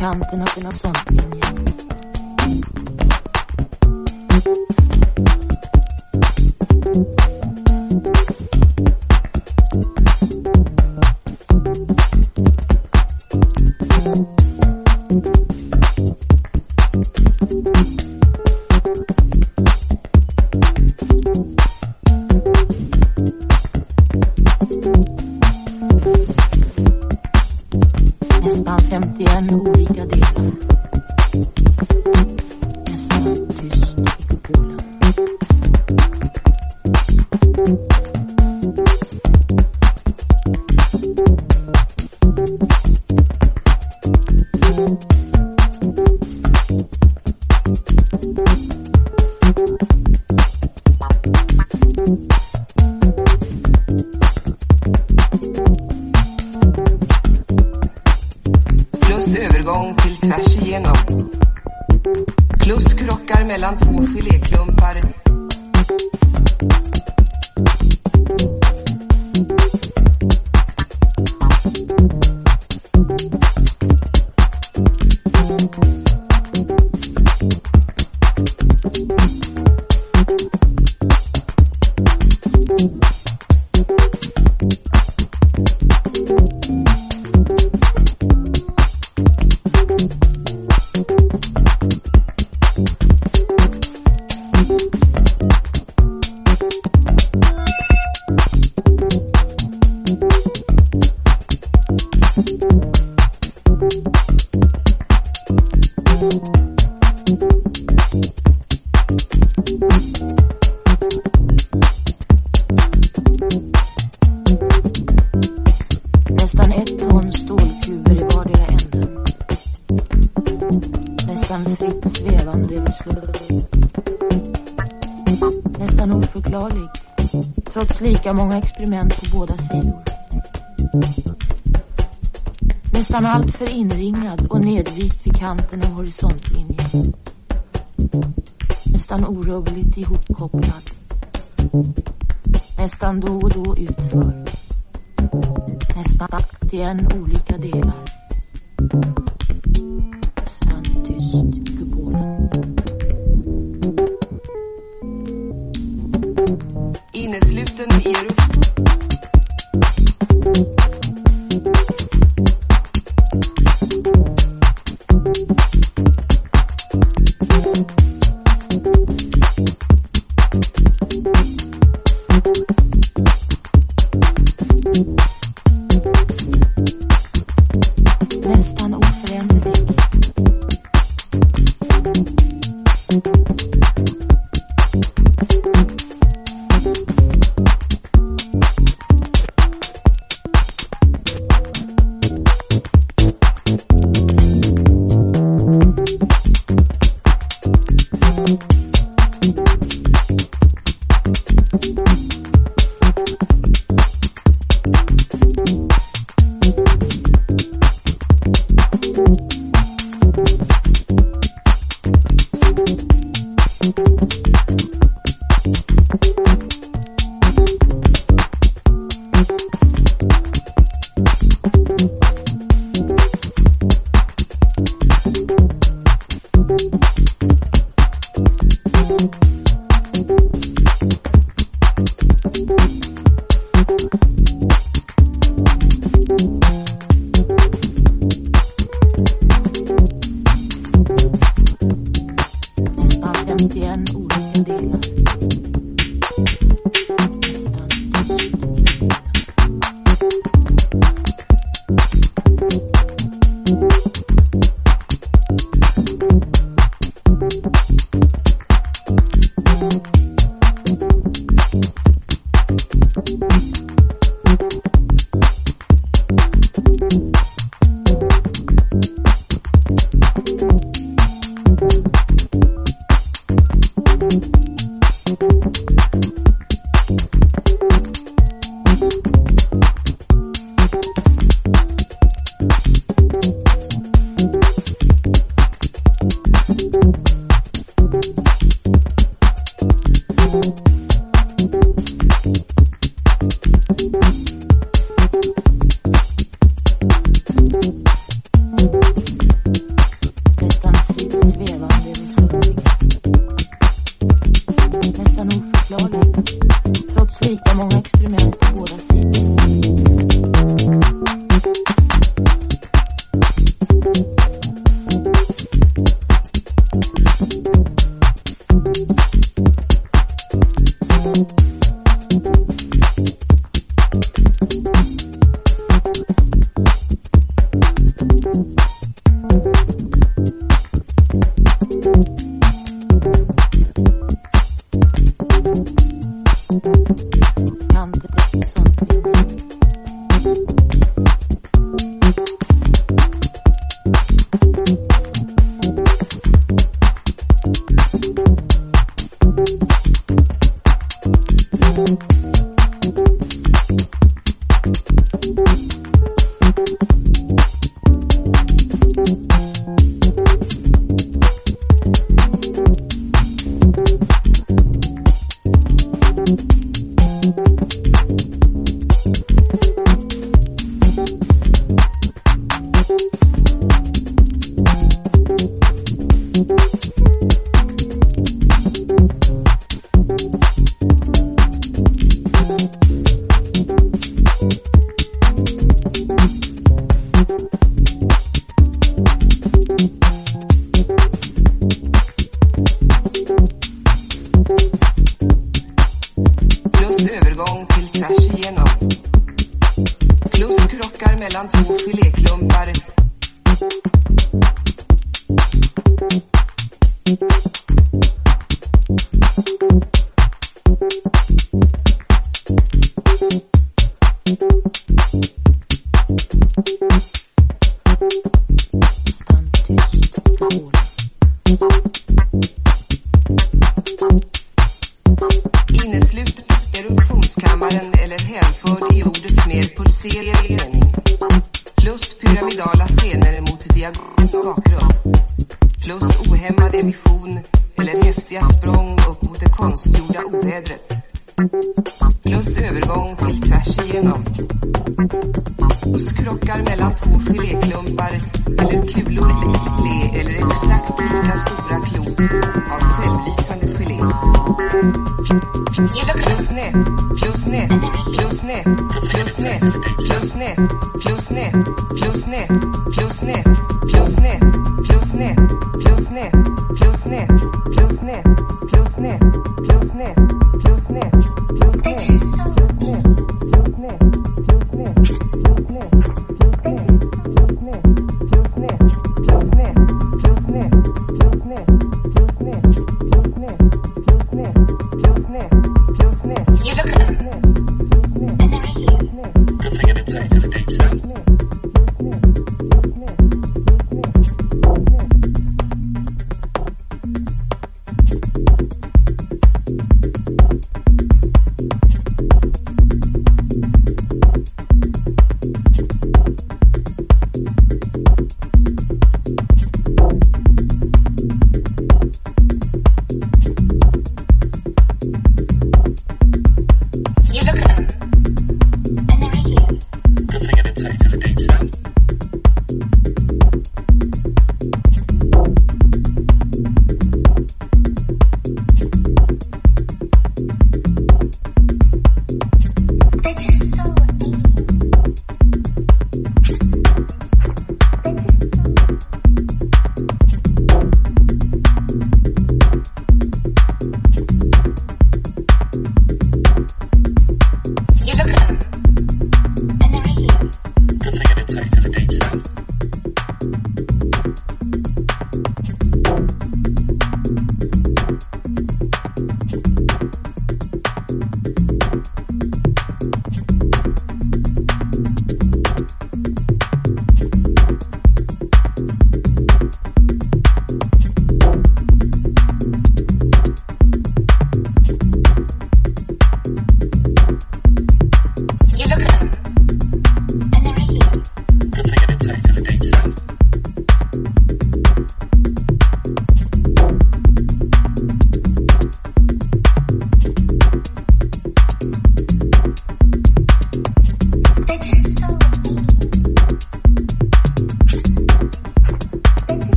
Counting up na, ty na. Nästan ett ton stålkuber i vardera änden. Nästan fritt svävande över. Nästan oförklarlig, trots lika många experiment på båda sidor. Nästan alltför inringad och nedvikt vid kanten av horisontlinjen. Nästan orubbligt ihopkopplad. Nästan då och då utför. Nästan 81 olika delar. Nästan tyst i kupolen. Innesluten i Europa.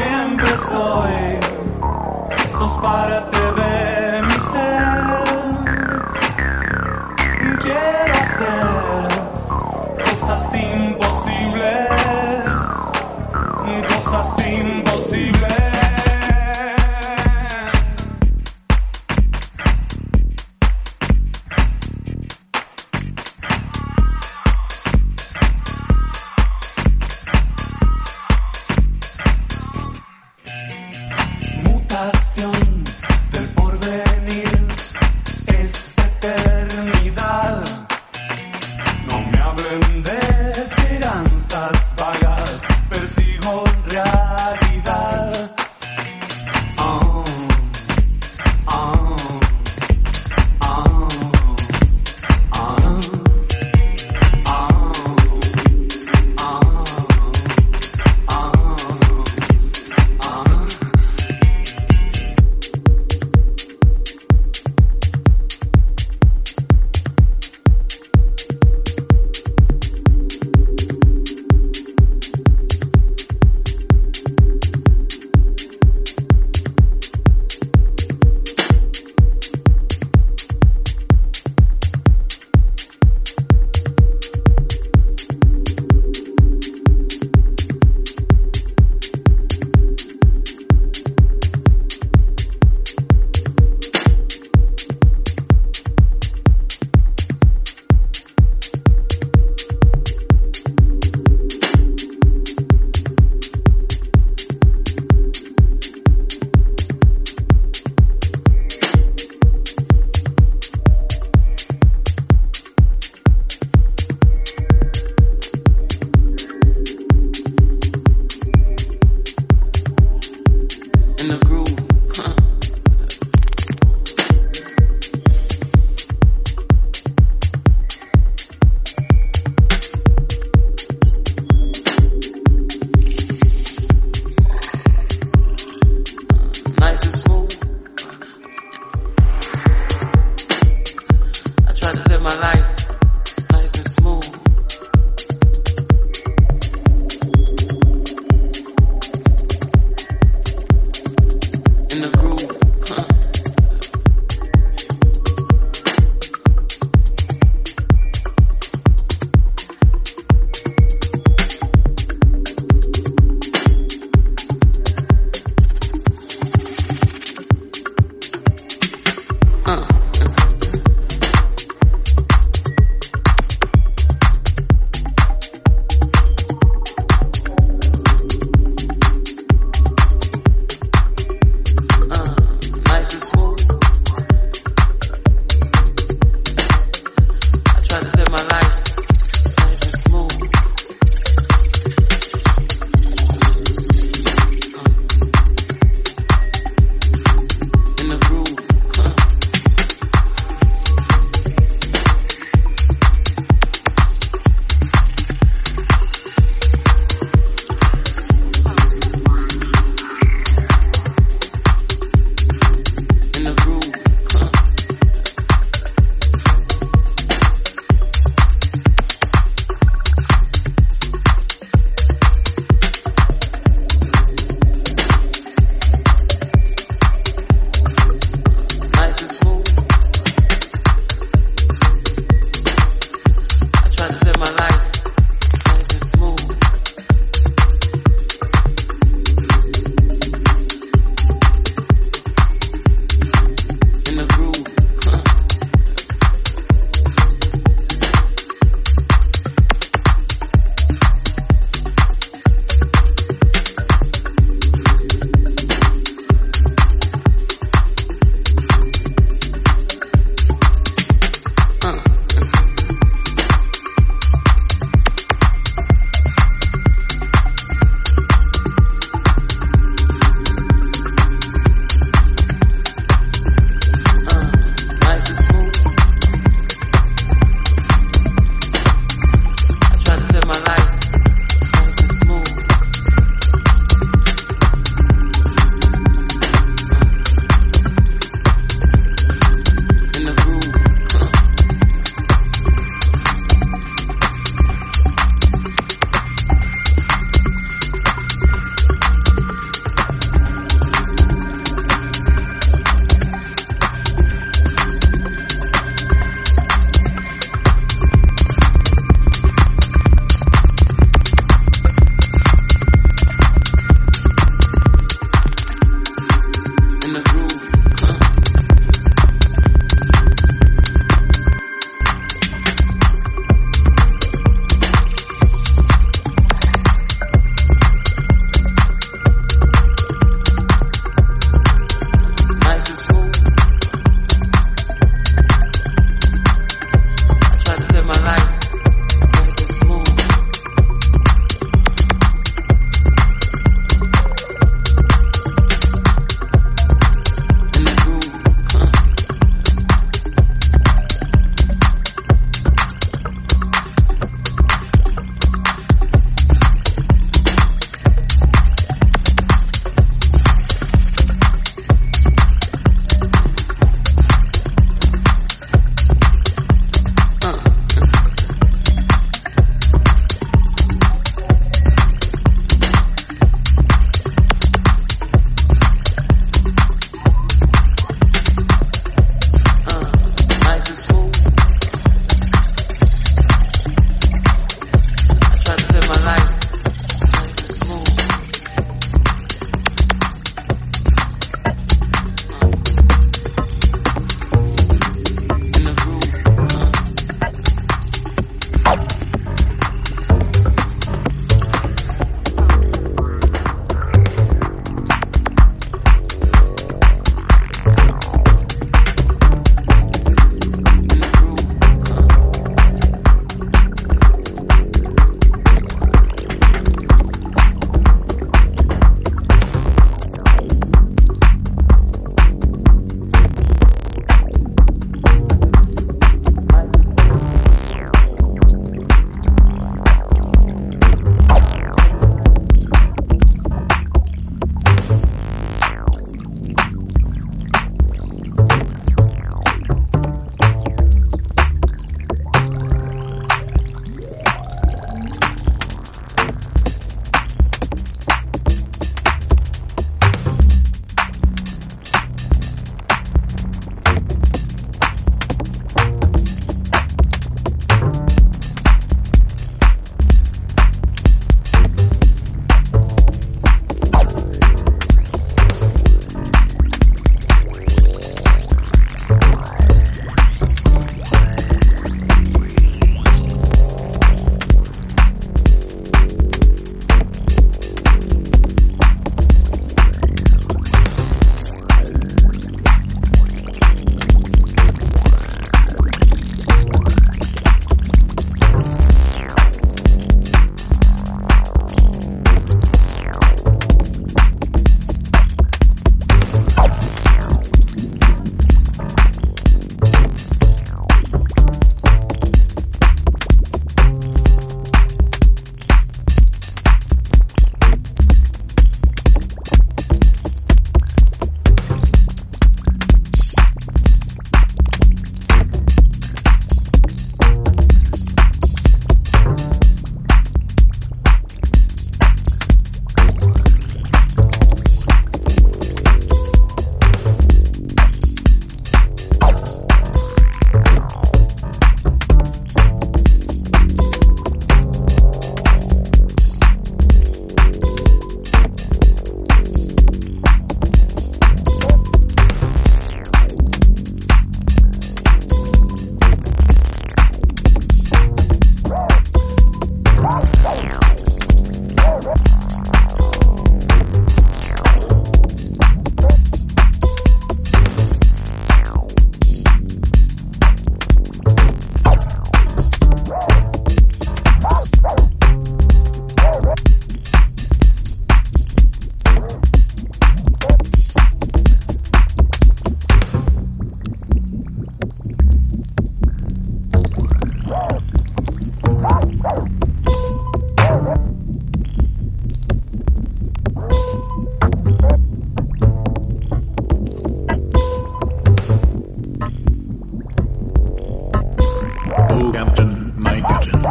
siempre soy, sos parte de mi ser. Quiero hacer cosas imposibles, cosas imposibles. Oh, Captain, my Captain,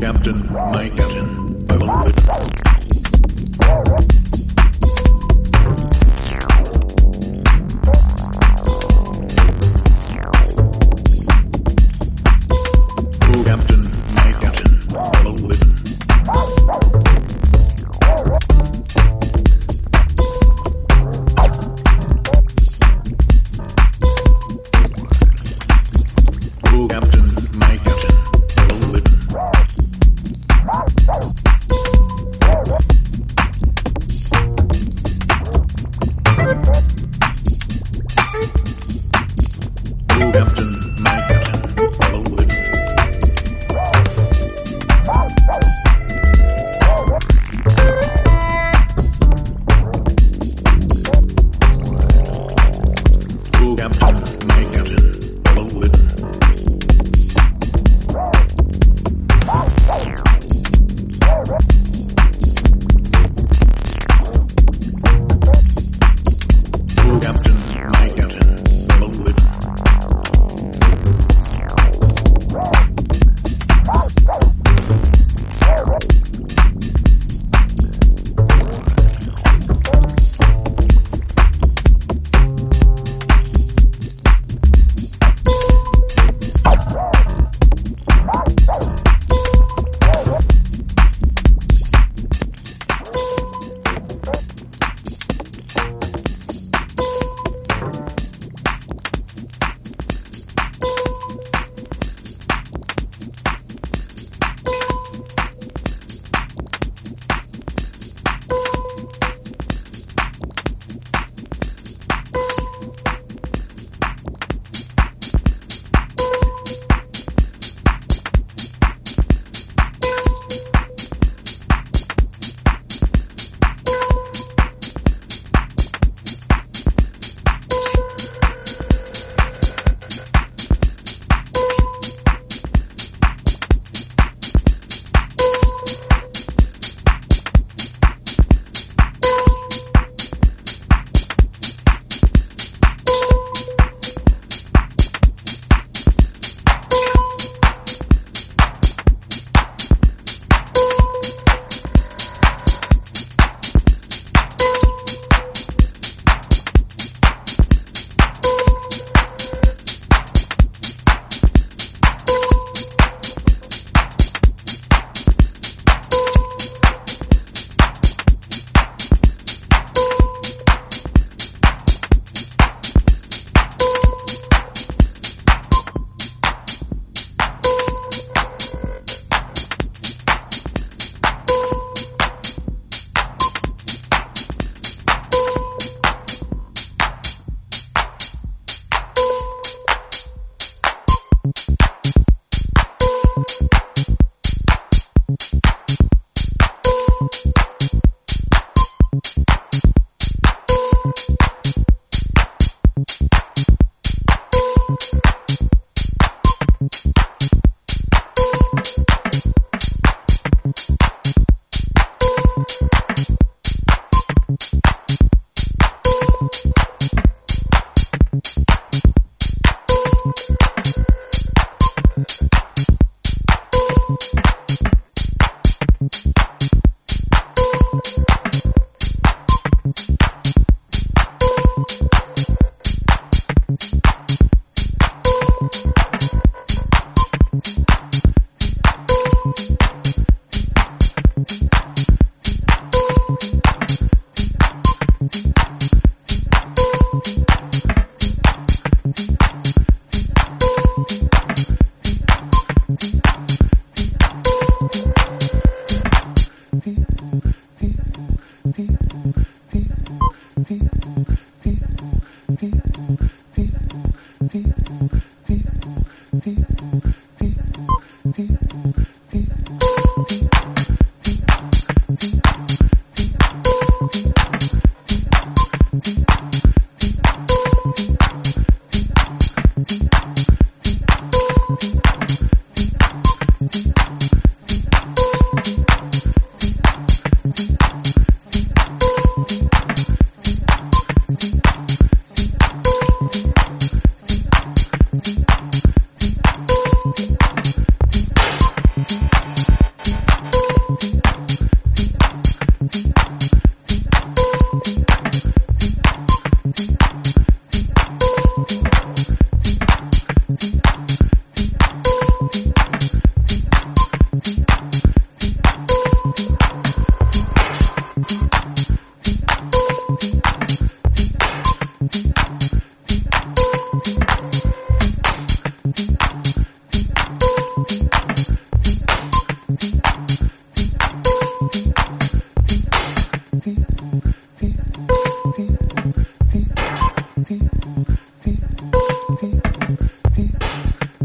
Captain, my Captain.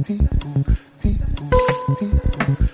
see, see, see,